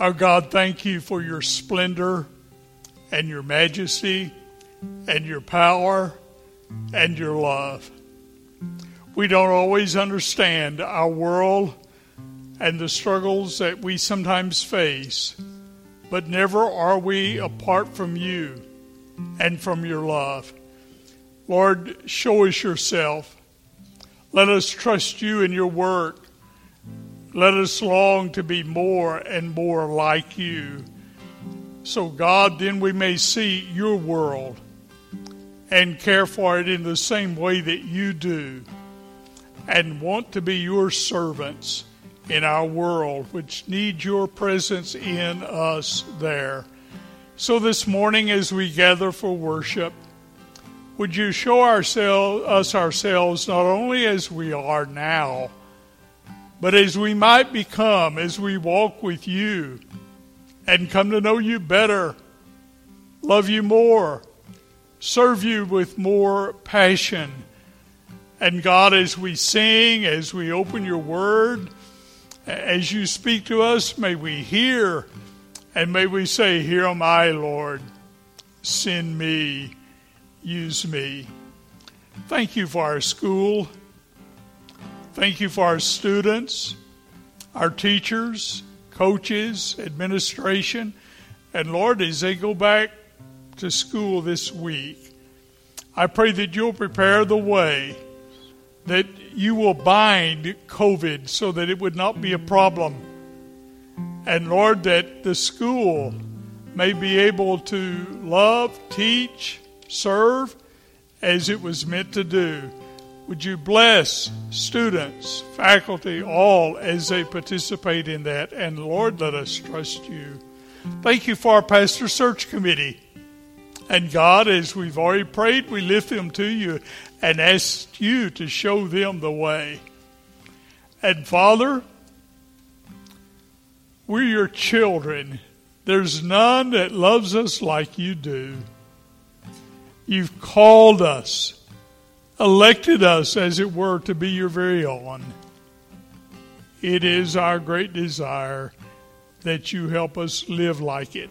Our God, thank you for your splendor and your majesty and your power and your love. We don't always understand our world and the struggles that we sometimes face, but never are we apart from you and from your love. Lord, show us yourself. Let us trust you in your work. Let us long to be more and more like you. So, God, then we may see your world and care for it in the same way that you do and want to be your servants in our world, which needs your presence in us there. So, this morning, as we gather for worship, would you show ourselves, us ourselves not only as we are now, but as we might become as we walk with you and come to know you better, love you more, serve you with more passion. And God, as we sing, as we open your word, as you speak to us, may we hear and may we say, Here am I, Lord. Send me, use me. Thank you for our school. Thank you for our students, our teachers, coaches, administration. And Lord, as they go back to school this week, I pray that you'll prepare the way, that you will bind COVID so that it would not be a problem. And Lord, that the school may be able to love, teach, serve as it was meant to do. Would you bless students, faculty, all as they participate in that? And Lord, let us trust you. Thank you for our pastor search committee. And God, as we've already prayed, we lift them to you and ask you to show them the way. And Father, we're your children. There's none that loves us like you do. You've called us, elected us, as it were, to be your very own. It is our great desire that you help us live like it,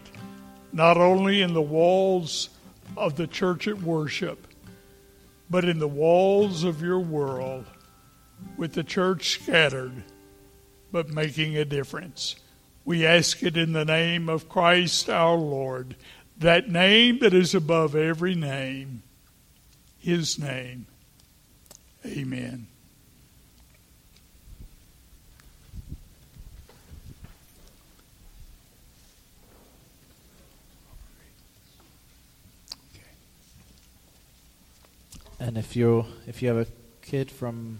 not only in the walls of the church at worship, but in the walls of your world, with the church scattered, but making a difference. We ask it in the name of Christ our Lord, that name that is above every name, his name. Amen. And if you're if you have a kid from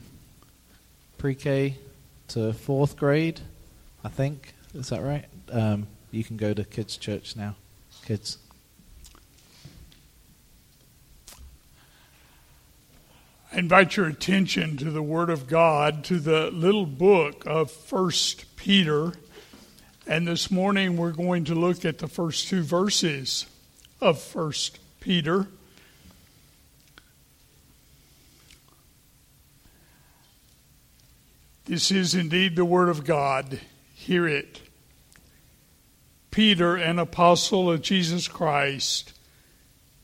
pre-K to fourth grade, I think is that right? Um, you can go to kids' church now, kids. I invite your attention to the Word of God, to the little book of First Peter. And this morning we're going to look at the first two verses of First Peter. This is indeed the Word of God. Hear it. Peter, an apostle of Jesus Christ,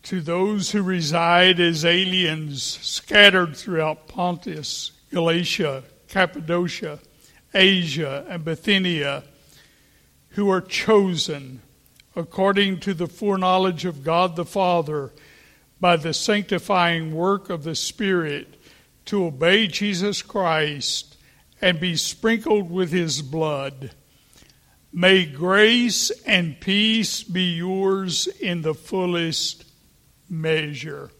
to those who reside as aliens scattered throughout Pontus, Galatia, Cappadocia, Asia, and Bithynia, who are chosen according to the foreknowledge of God the Father by the sanctifying work of the Spirit to obey Jesus Christ and be sprinkled with his blood. May grace and peace be yours in the fullest measure.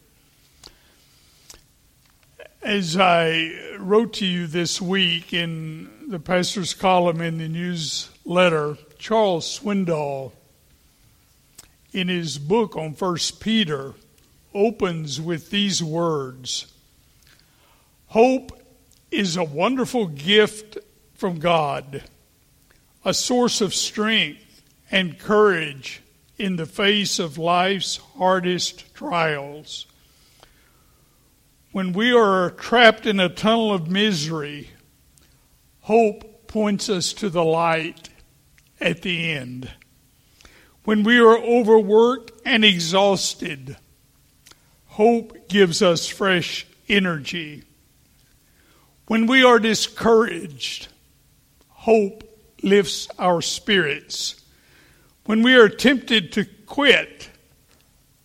As I wrote to you this week in the pastor's column in the newsletter, Charles Swindoll, in his book on First Peter, opens with these words Hope is a wonderful gift from God, a source of strength and courage in the face of life's hardest trials. When we are trapped in a tunnel of misery, hope points us to the light at the end. When we are overworked and exhausted, hope gives us fresh energy. When we are discouraged, hope lifts our spirits. When we are tempted to quit,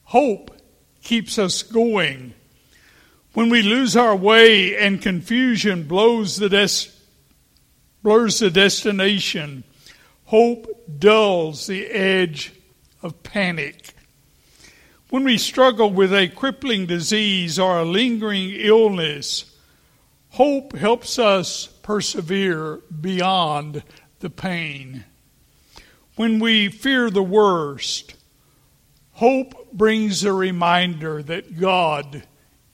hope keeps us going. When we lose our way and confusion blows the des- blurs the destination, hope dulls the edge of panic. When we struggle with a crippling disease or a lingering illness, hope helps us persevere beyond the pain. When we fear the worst, hope brings a reminder that God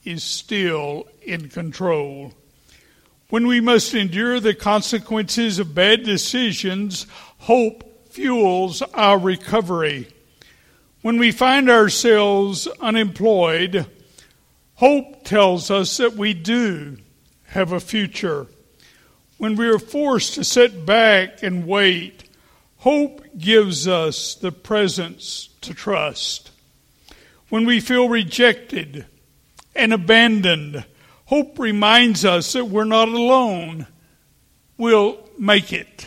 is still in control. When we must endure the consequences of bad decisions, hope fuels our recovery. When we find ourselves unemployed, hope tells us that we do have a future. When we are forced to sit back and wait, hope gives us the presence to trust. When we feel rejected and abandoned, hope reminds us that we're not alone. We'll make it.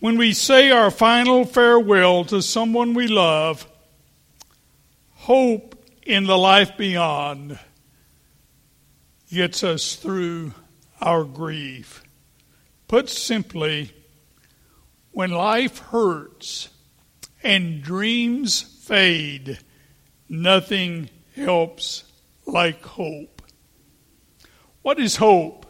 When we say our final farewell to someone we love, hope in the life beyond gets us through our grief. Put simply, when life hurts and dreams fade, nothing helps like hope. What is hope?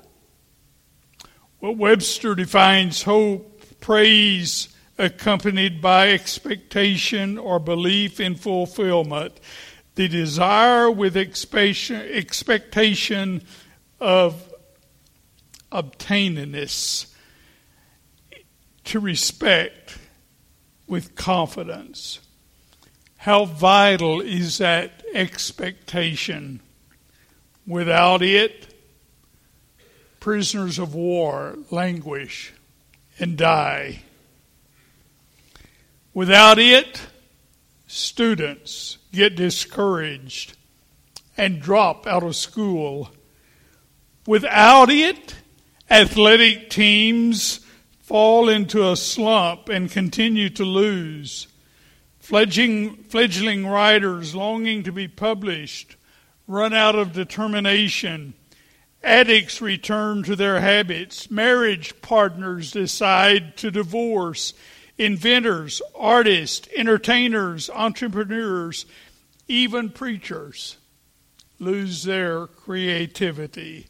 Well, Webster defines hope praise accompanied by expectation or belief in fulfillment, the desire with expectation of obtainingness to respect with confidence. How vital is that expectation? Without it, prisoners of war languish and die. Without it, students get discouraged and drop out of school. Without it, athletic teams fall into a slump and continue to lose. Fledgling, fledgling writers longing to be published run out of determination. Addicts return to their habits. Marriage partners decide to divorce. Inventors, artists, entertainers, entrepreneurs, even preachers lose their creativity.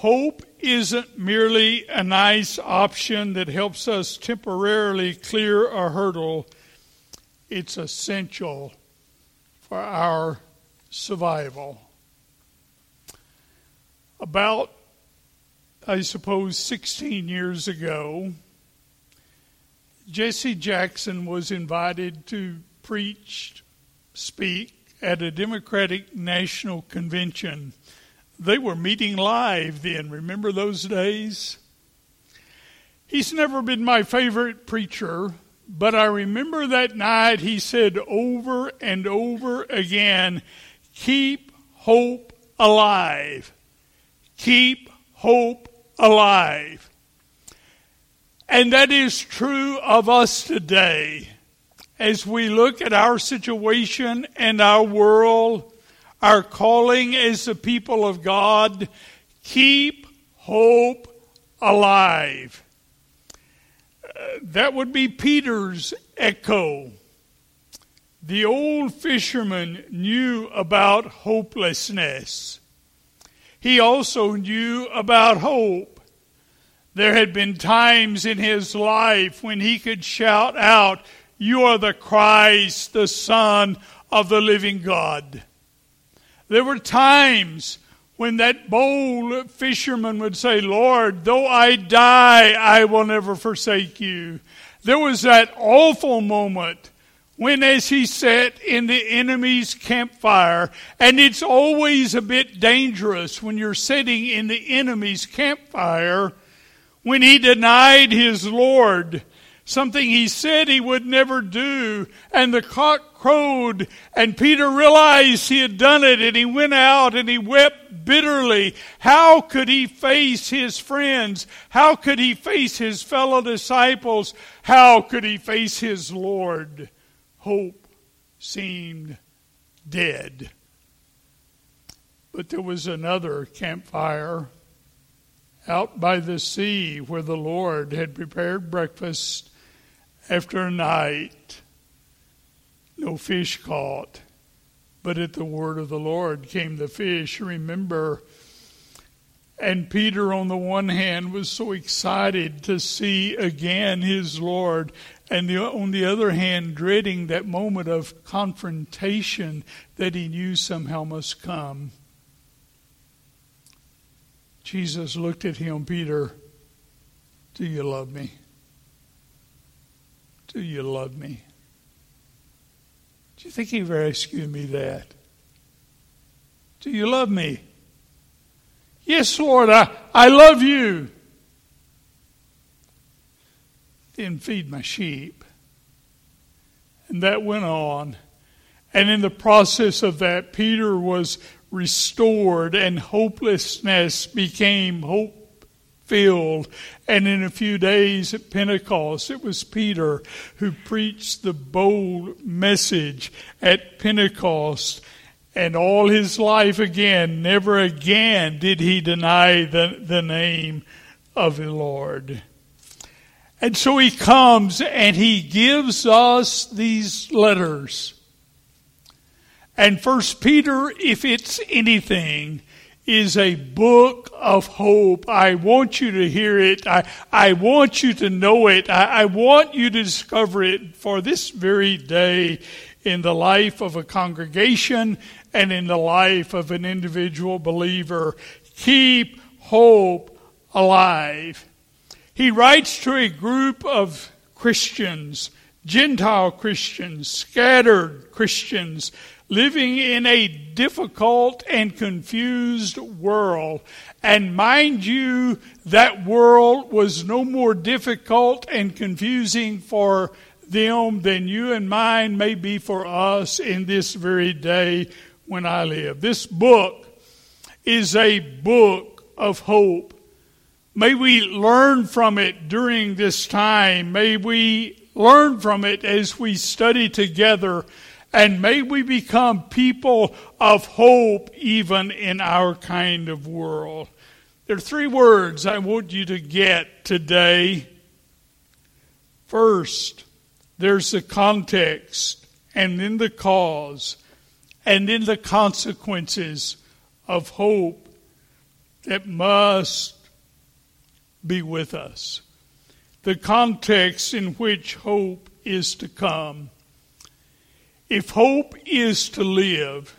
Hope isn't merely a nice option that helps us temporarily clear a hurdle, it's essential for our survival. About, I suppose, 16 years ago, Jesse Jackson was invited to preach, speak at a Democratic National Convention they were meeting live then. Remember those days? He's never been my favorite preacher, but I remember that night he said over and over again, Keep hope alive. Keep hope alive. And that is true of us today. As we look at our situation and our world, our calling as the people of God, keep hope alive. That would be Peter's echo. The old fisherman knew about hopelessness. He also knew about hope. There had been times in his life when he could shout out, You are the Christ, the Son of the living God. There were times when that bold fisherman would say, Lord, though I die, I will never forsake you. There was that awful moment when, as he sat in the enemy's campfire, and it's always a bit dangerous when you're sitting in the enemy's campfire, when he denied his Lord something he said he would never do. And the cock crowed, and Peter realized he had done it, and he went out and he wept bitterly. How could he face his friends? How could he face his fellow disciples? How could he face his Lord? Hope seemed dead. But there was another campfire out by the sea where the Lord had prepared breakfast after a night, no fish caught, but at the word of the Lord came the fish. Remember, and Peter, on the one hand, was so excited to see again his Lord, and the, on the other hand, dreading that moment of confrontation that he knew somehow must come. Jesus looked at him, Peter, Do you love me? Do you love me? Do you think he asked me that? Do you love me? Yes, Lord, I, I love you. Then feed my sheep. And that went on. And in the process of that, Peter was restored and hopelessness became hope filled. And in a few days at Pentecost, it was Peter who preached the bold message at Pentecost. And all his life again, never again did he deny the, the name of the Lord. And so he comes and he gives us these letters. And First Peter, if it's anything, is a book of hope. I want you to hear it. I, I want you to know it. I, I want you to discover it for this very day in the life of a congregation and in the life of an individual believer. Keep hope alive. He writes to a group of Christians, Gentile Christians, scattered Christians, living in a difficult and confused world. And mind you, that world was no more difficult and confusing for them than you and mine may be for us in this very day when I live. This book is a book of hope. May we learn from it during this time. May we learn from it as we study together and may we become people of hope even in our kind of world. There are three words I want you to get today. First, there's the context, and then the cause, and then the consequences of hope that must be with us. The context in which hope is to come. If hope is to live,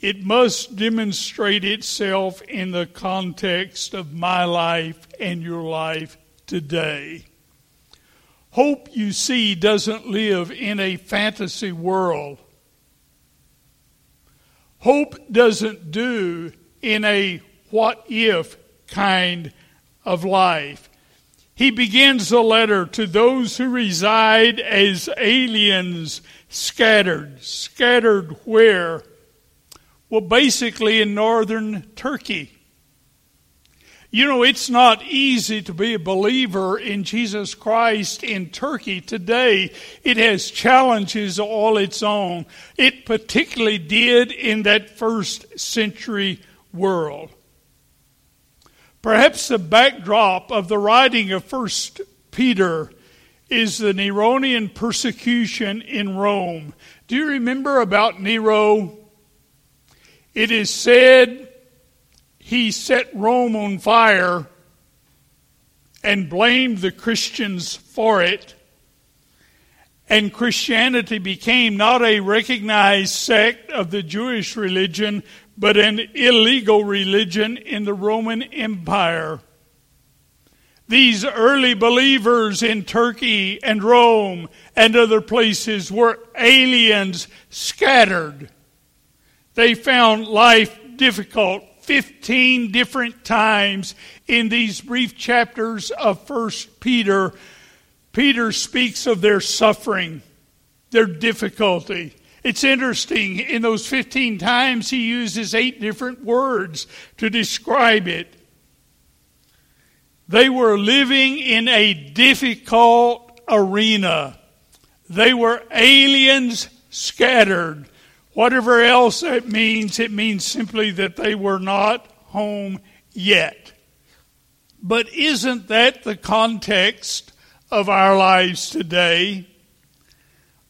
it must demonstrate itself in the context of my life and your life today. Hope, you see, doesn't live in a fantasy world. Hope doesn't do in a what if kind of life. He begins the letter to those who reside as aliens scattered. Scattered where? Well, basically in northern Turkey. You know, it's not easy to be a believer in Jesus Christ in Turkey today. It has challenges all its own. It particularly did in that first century world. Perhaps the backdrop of the writing of First Peter is the Neronian persecution in Rome. Do you remember about Nero? It is said he set Rome on fire and blamed the Christians for it. And Christianity became not a recognized sect of the Jewish religion, but an illegal religion in the Roman Empire. These early believers in Turkey and Rome and other places were aliens scattered. They found life difficult 15 different times in these brief chapters of 1 Peter. Peter speaks of their suffering, their difficulty. It's interesting, in those 15 times, he uses eight different words to describe it. They were living in a difficult arena. They were aliens scattered. Whatever else it means, it means simply that they were not home yet. But isn't that the context of our lives today?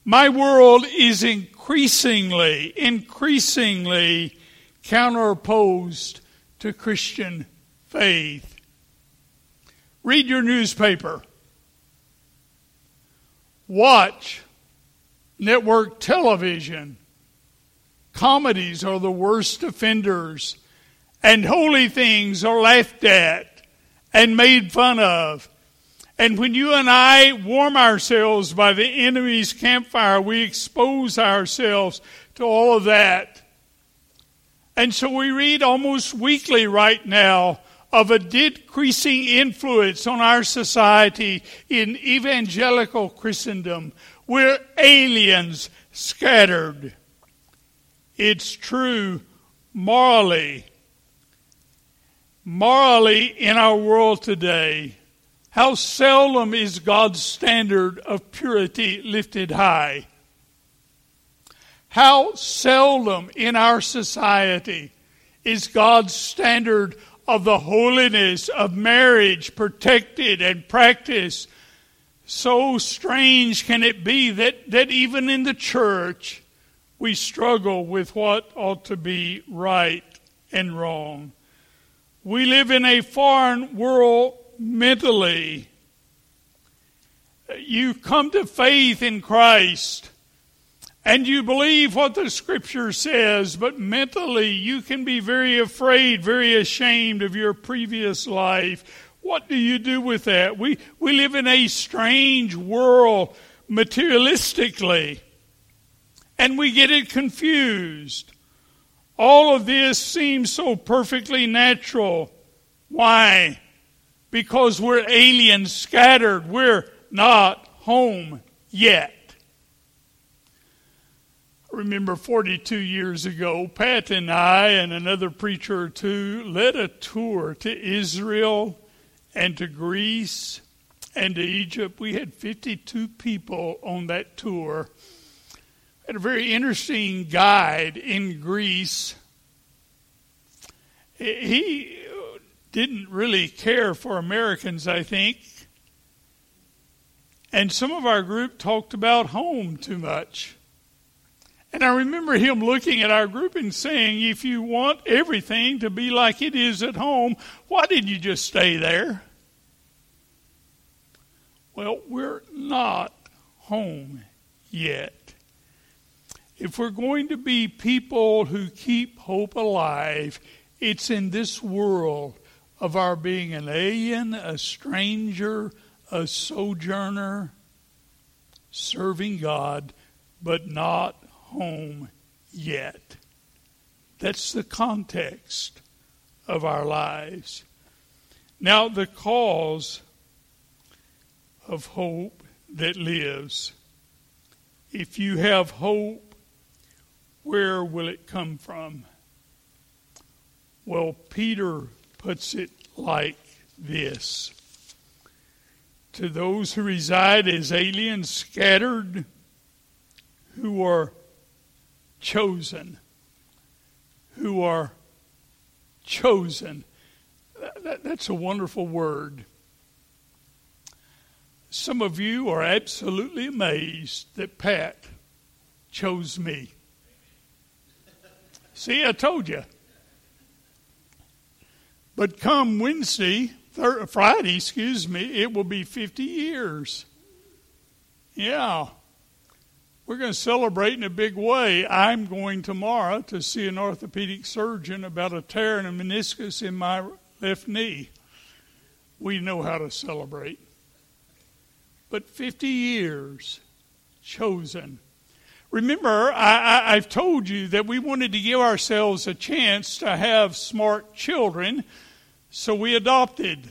My world is increasingly, increasingly counterposed to Christian faith. Read your newspaper. Watch network television. Comedies are the worst offenders, and holy things are laughed at and made fun of. And when you and I warm ourselves by the enemy's campfire, we expose ourselves to all of that. And so we read almost weekly right now of a decreasing influence on our society in evangelical Christendom. We're aliens scattered. It's true morally. Morally, in our world today, how seldom is God's standard of purity lifted high? How seldom in our society is God's standard of the holiness of marriage protected and practiced? So strange can it be that, that even in the church we struggle with what ought to be right and wrong. We live in a foreign world mentally. You come to faith in Christ and you believe what the scripture says, but mentally you can be very afraid, very ashamed of your previous life. What do you do with that? We, we live in a strange world materialistically, and we get it confused. All of this seems so perfectly natural. Why? because we're aliens scattered. We're not home yet. Remember 42 years ago, Pat and I and another preacher or two led a tour to Israel and to Greece and to Egypt. We had 52 people on that tour. had a very interesting guide in Greece. He didn't really care for Americans, I think. And some of our group talked about home too much. And I remember him looking at our group and saying, If you want everything to be like it is at home, why didn't you just stay there? Well, we're not home yet. If we're going to be people who keep hope alive, it's in this world of our being an alien, a stranger, a sojourner, serving God, but not home yet. That's the context of our lives. Now, the cause of hope that lives. If you have hope, where will it come from? Well, Peter puts it like this To those who reside as aliens scattered, who are chosen, who are chosen. That, that's a wonderful word. Some of you are absolutely amazed that Pat chose me. See, I told you. But come Wednesday, thir- Friday, excuse me, it will be 50 years. Yeah. We're going to celebrate in a big way. I'm going tomorrow to see an orthopedic surgeon about a tear in a meniscus in my left knee. We know how to celebrate. But 50 years chosen. Remember, I, have told you that we wanted to give ourselves a chance to have smart children so we adopted.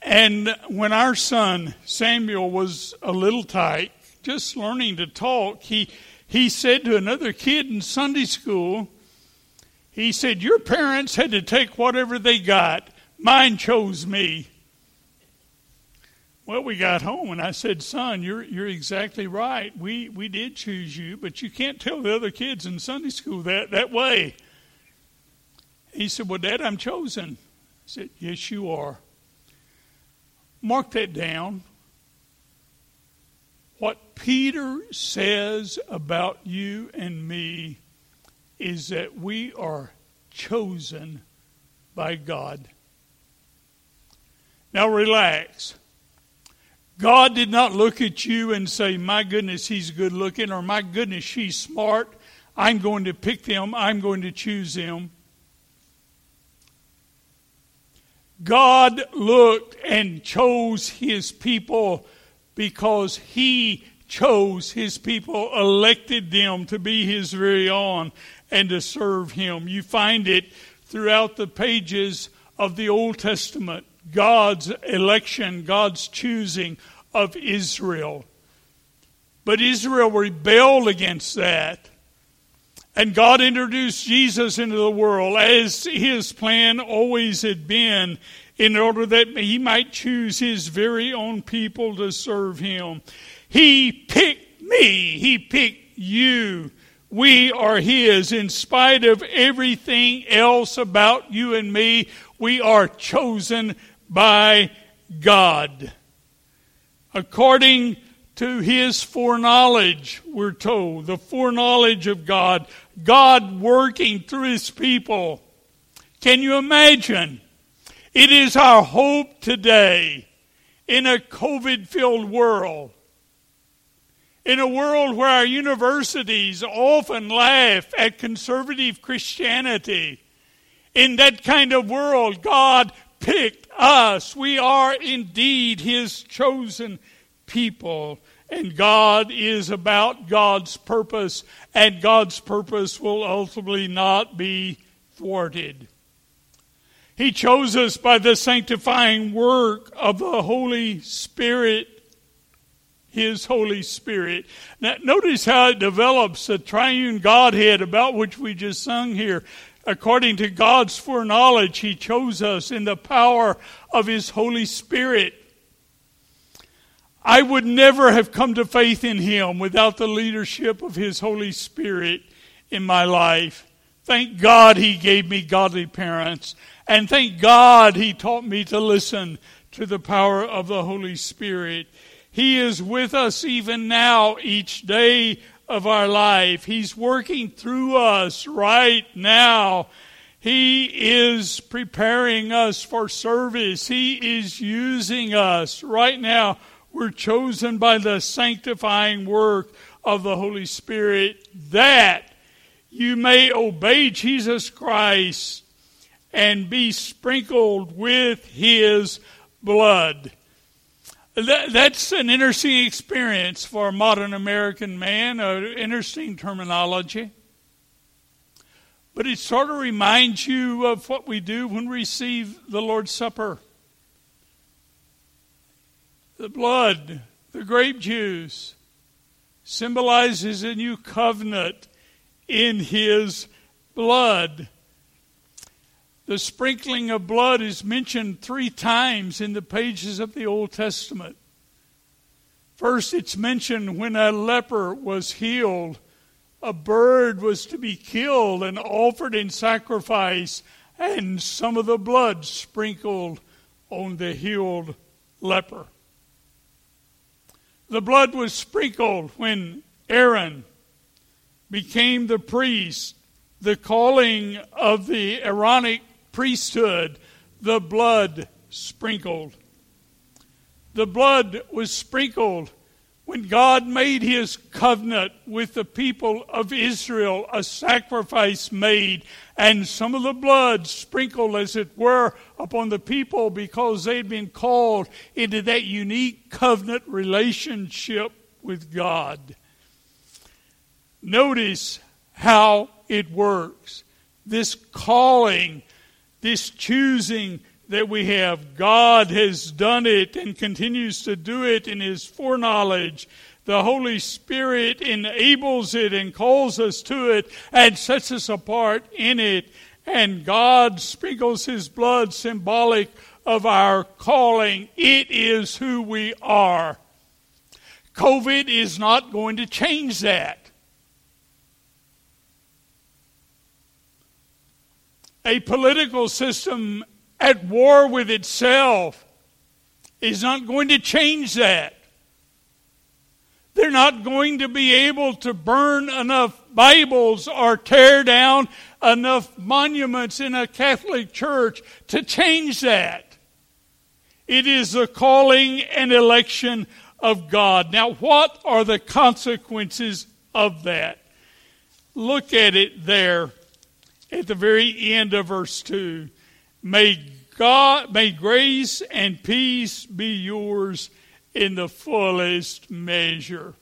And when our son Samuel was a little tight, just learning to talk, he, he said to another kid in Sunday school, he said, Your parents had to take whatever they got. Mine chose me. Well, we got home and I said, Son, you're, you're exactly right. We, we did choose you, but you can't tell the other kids in Sunday school that, that way. He said, Well, Dad, I'm chosen. I said, Yes, you are. Mark that down. What Peter says about you and me is that we are chosen by God. Now relax. God did not look at you and say, My goodness, he's good looking, or My goodness, she's smart. I'm going to pick them, I'm going to choose them. God looked and chose his people because he chose his people, elected them to be his very own and to serve him. You find it throughout the pages of the Old Testament. God's election, God's choosing of Israel. But Israel rebelled against that. And God introduced Jesus into the world as his plan always had been in order that he might choose his very own people to serve him. He picked me. He picked you. We are his. In spite of everything else about you and me, we are chosen by God. According to his foreknowledge, we're told, the foreknowledge of God, God working through his people. Can you imagine? It is our hope today in a COVID filled world, in a world where our universities often laugh at conservative Christianity. In that kind of world, God picked us. We are indeed His chosen people. And God is about God's purpose, and God's purpose will ultimately not be thwarted. He chose us by the sanctifying work of the Holy Spirit, His Holy Spirit. Now, notice how it develops the triune Godhead about which we just sung here. According to God's foreknowledge, He chose us in the power of His Holy Spirit. I would never have come to faith in Him without the leadership of His Holy Spirit in my life. Thank God He gave me godly parents. And thank God He taught me to listen to the power of the Holy Spirit. He is with us even now, each day of our life. He's working through us right now. He is preparing us for service. He is using us right now. We're chosen by the sanctifying work of the Holy Spirit that you may obey Jesus Christ and be sprinkled with his blood. That, that's an interesting experience for a modern American man, an interesting terminology. But it sort of reminds you of what we do when we receive the Lord's Supper. The blood, the grape juice, symbolizes a new covenant in His blood. The sprinkling of blood is mentioned three times in the pages of the Old Testament. First, it's mentioned when a leper was healed, a bird was to be killed and offered in sacrifice, and some of the blood sprinkled on the healed leper. The blood was sprinkled when Aaron became the priest. The calling of the Aaronic priesthood, the blood sprinkled. The blood was sprinkled when God made his covenant with the people of Israel, a sacrifice made, and some of the blood sprinkled, as it were, upon the people because they'd been called into that unique covenant relationship with God. Notice how it works. This calling this choosing, that we have. God has done it and continues to do it in His foreknowledge. The Holy Spirit enables it and calls us to it and sets us apart in it. And God sprinkles His blood symbolic of our calling. It is who we are. COVID is not going to change that. A political system at war with itself is not going to change that. They're not going to be able to burn enough Bibles or tear down enough monuments in a Catholic church to change that. It is the calling and election of God. Now, what are the consequences of that? Look at it there at the very end of verse 2. May God, may grace and peace be yours in the fullest measure.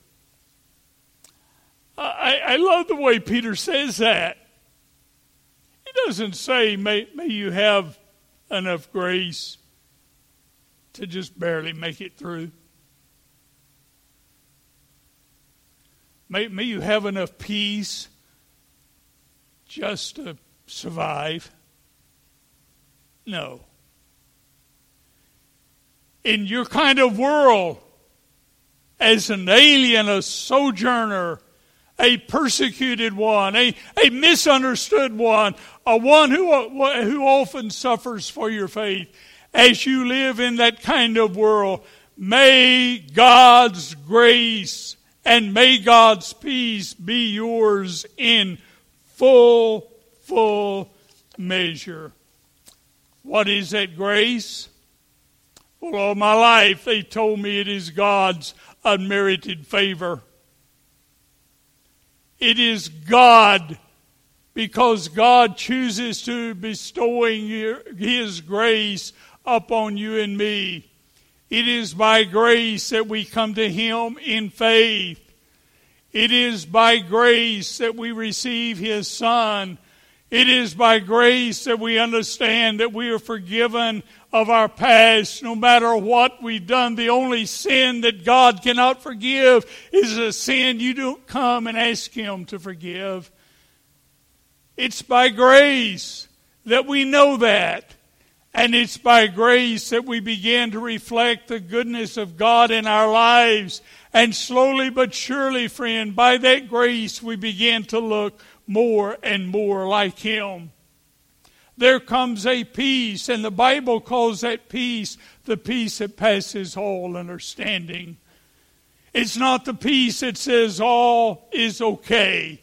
I, I love the way Peter says that. He doesn't say, may, may you have enough grace to just barely make it through. May, may you have enough peace just to survive. No. In your kind of world, as an alien, a sojourner, a persecuted one, a, a misunderstood one, a one who, who often suffers for your faith, as you live in that kind of world, may God's grace and may God's peace be yours in full, full measure. What is that grace? Well, all my life they told me it is God's unmerited favor. It is God because God chooses to bestowing His grace upon you and me. It is by grace that we come to Him in faith. It is by grace that we receive His Son. It is by grace that we understand that we are forgiven of our past, no matter what we've done. The only sin that God cannot forgive is a sin you don't come and ask Him to forgive. It's by grace that we know that. And it's by grace that we begin to reflect the goodness of God in our lives. And slowly but surely, friend, by that grace, we begin to look more and more like Him. There comes a peace, and the Bible calls that peace the peace that passes all understanding. It's not the peace that says all is okay.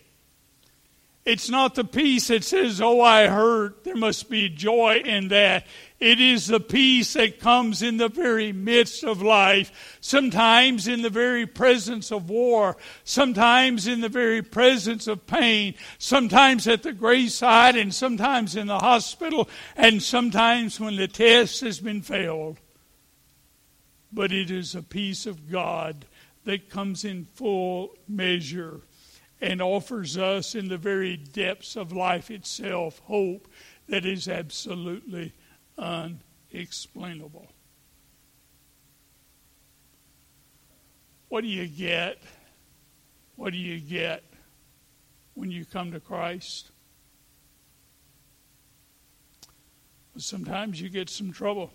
It's not the peace that says, Oh, I hurt. There must be joy in that. It is the peace that comes in the very midst of life, sometimes in the very presence of war, sometimes in the very presence of pain, sometimes at the graveside, and sometimes in the hospital, and sometimes when the test has been failed. But it is a peace of God that comes in full measure and offers us in the very depths of life itself hope that is absolutely unexplainable. What do you get? What do you get when you come to Christ? Sometimes you get some trouble.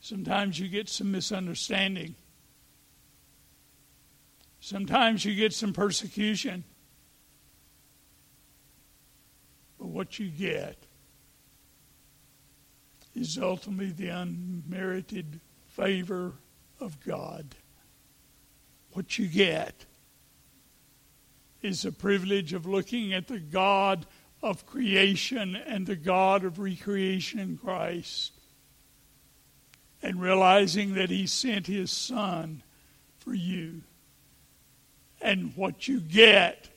Sometimes you get some misunderstanding. Sometimes you get some persecution. But what you get is ultimately the unmerited favor of God. What you get is the privilege of looking at the God of creation and the God of recreation in Christ and realizing that He sent His Son for you. And what you get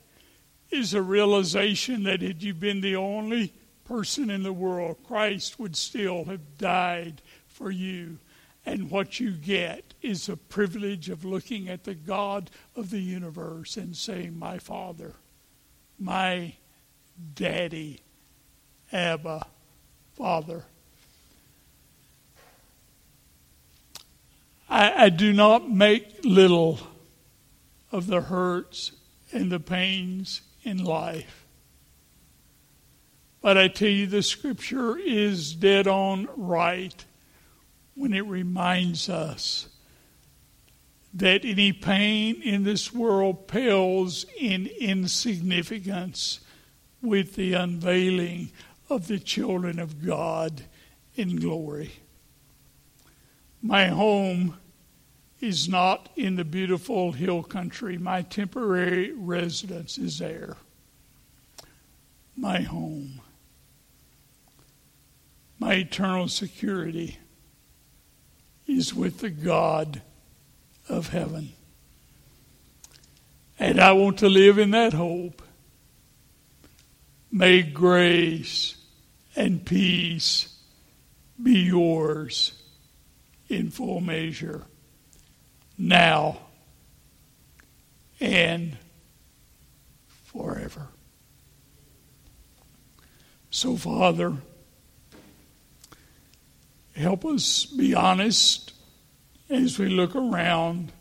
is a realization that had you been the only person in the world, Christ would still have died for you. And what you get is the privilege of looking at the God of the universe and saying, My Father, my Daddy, Abba, Father. I, I do not make little of the hurts and the pains in life. But I tell you, the scripture is dead on right when it reminds us that any pain in this world pales in insignificance with the unveiling of the children of God in glory. My home is not in the beautiful hill country. My temporary residence is there. My home. My eternal security is with the God of heaven. And I want to live in that hope. May grace and peace be yours in full measure now and forever. So, Father, help us be honest as we look around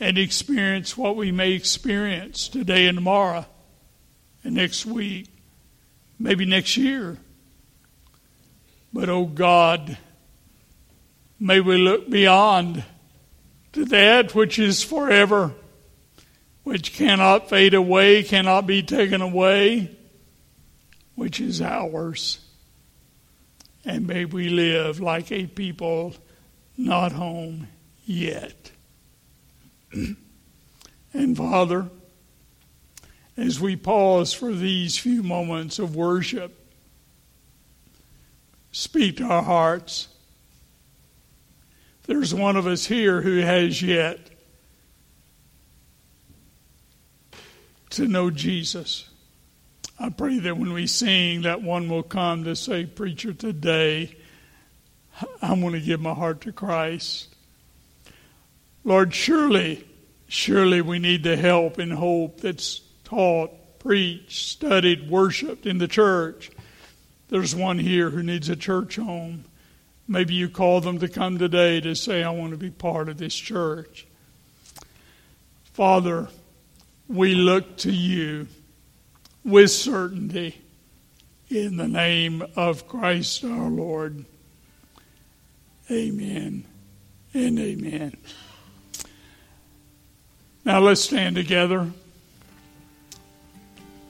and experience what we may experience today and tomorrow and next week, maybe next year. But, oh God, may we look beyond to that which is forever, which cannot fade away, cannot be taken away, which is ours. And may we live like a people not home yet. and Father, as we pause for these few moments of worship, speak to our hearts. There's one of us here who has yet to know Jesus. I pray that when we sing, that one will come to say, Preacher, today I'm going to give my heart to Christ. Lord, surely, surely we need the help and hope that's taught, preached, studied, worshiped in the church. There's one here who needs a church home. Maybe you call them to come today to say, I want to be part of this church. Father, we look to you with certainty in the name of Christ our Lord. Amen and amen. Now let's stand together.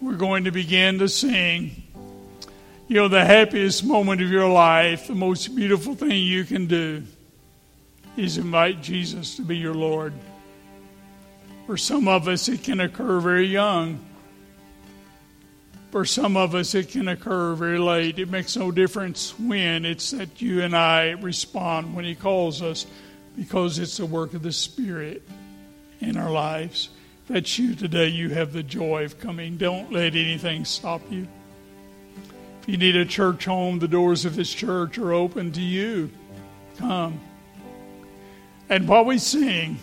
We're going to begin to sing. You know, the happiest moment of your life, the most beautiful thing you can do is invite Jesus to be your Lord. For some of us, it can occur very young. For some of us, it can occur very late. It makes no difference when. It's that you and I respond when He calls us because it's the work of the Spirit in our lives. That's you today, you have the joy of coming. Don't let anything stop you. If you need a church home, the doors of this church are open to you. Come. And while we sing,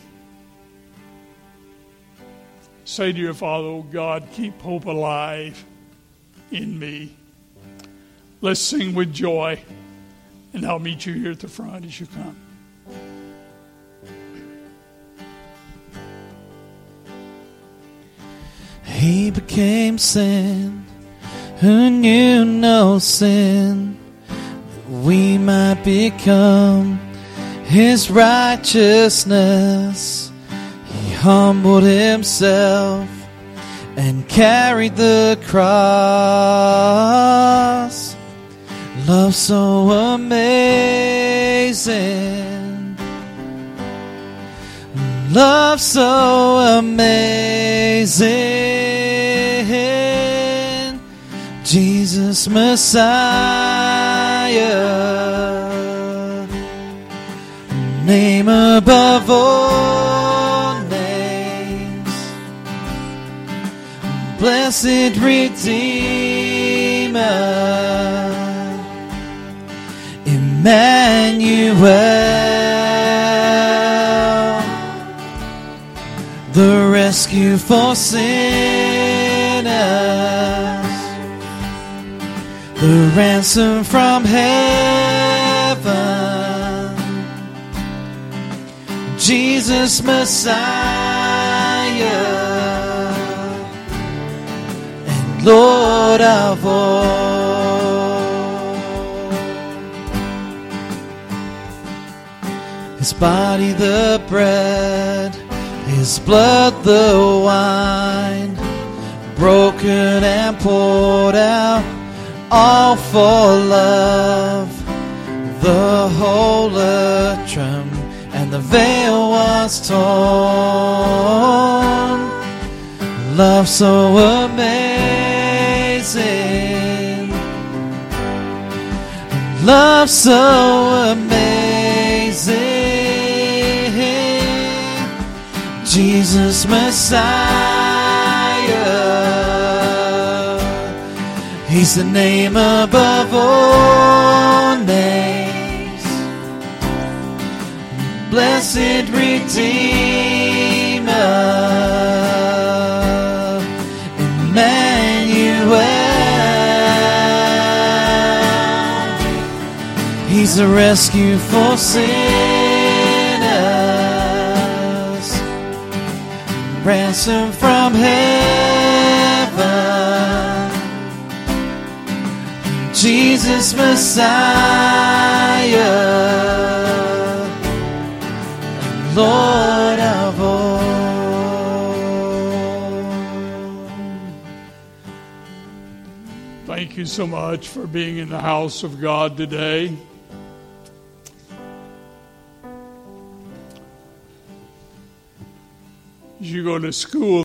say to your Father, oh God, keep hope alive in me. Let's sing with joy, and I'll meet you here at the front as you come. He became sin who knew no sin, we might become his righteousness. He humbled himself and carried the cross. Love so amazing. Love so amazing. Jesus Messiah, name above all names, blessed Redeemer, Emmanuel, the rescue for sinners the ransom from heaven, Jesus Messiah. And Lord of all. His body the bread, His blood the wine, broken and poured out, all for love. The whole earth trembled and the veil was torn. Love so amazing, love so amazing. Jesus Messiah, He's the name above all names blessed Redeemer, Emmanuel. He's a rescue for sinners, ransom from heaven. Jesus Messiah. Lord of all. Thank you so much for being in the house of God today. You go to school